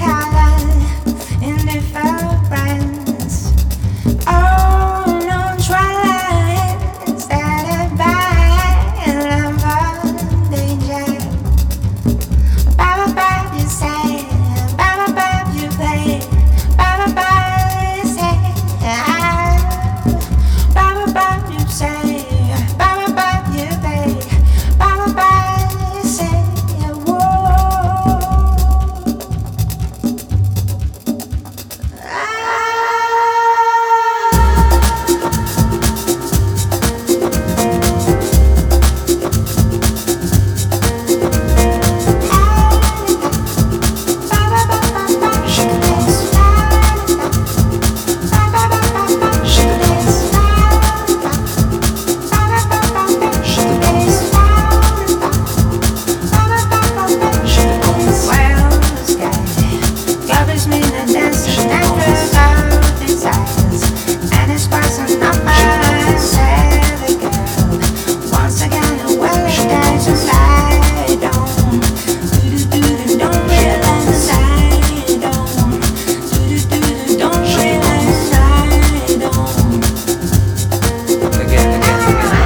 color in different brands. Cause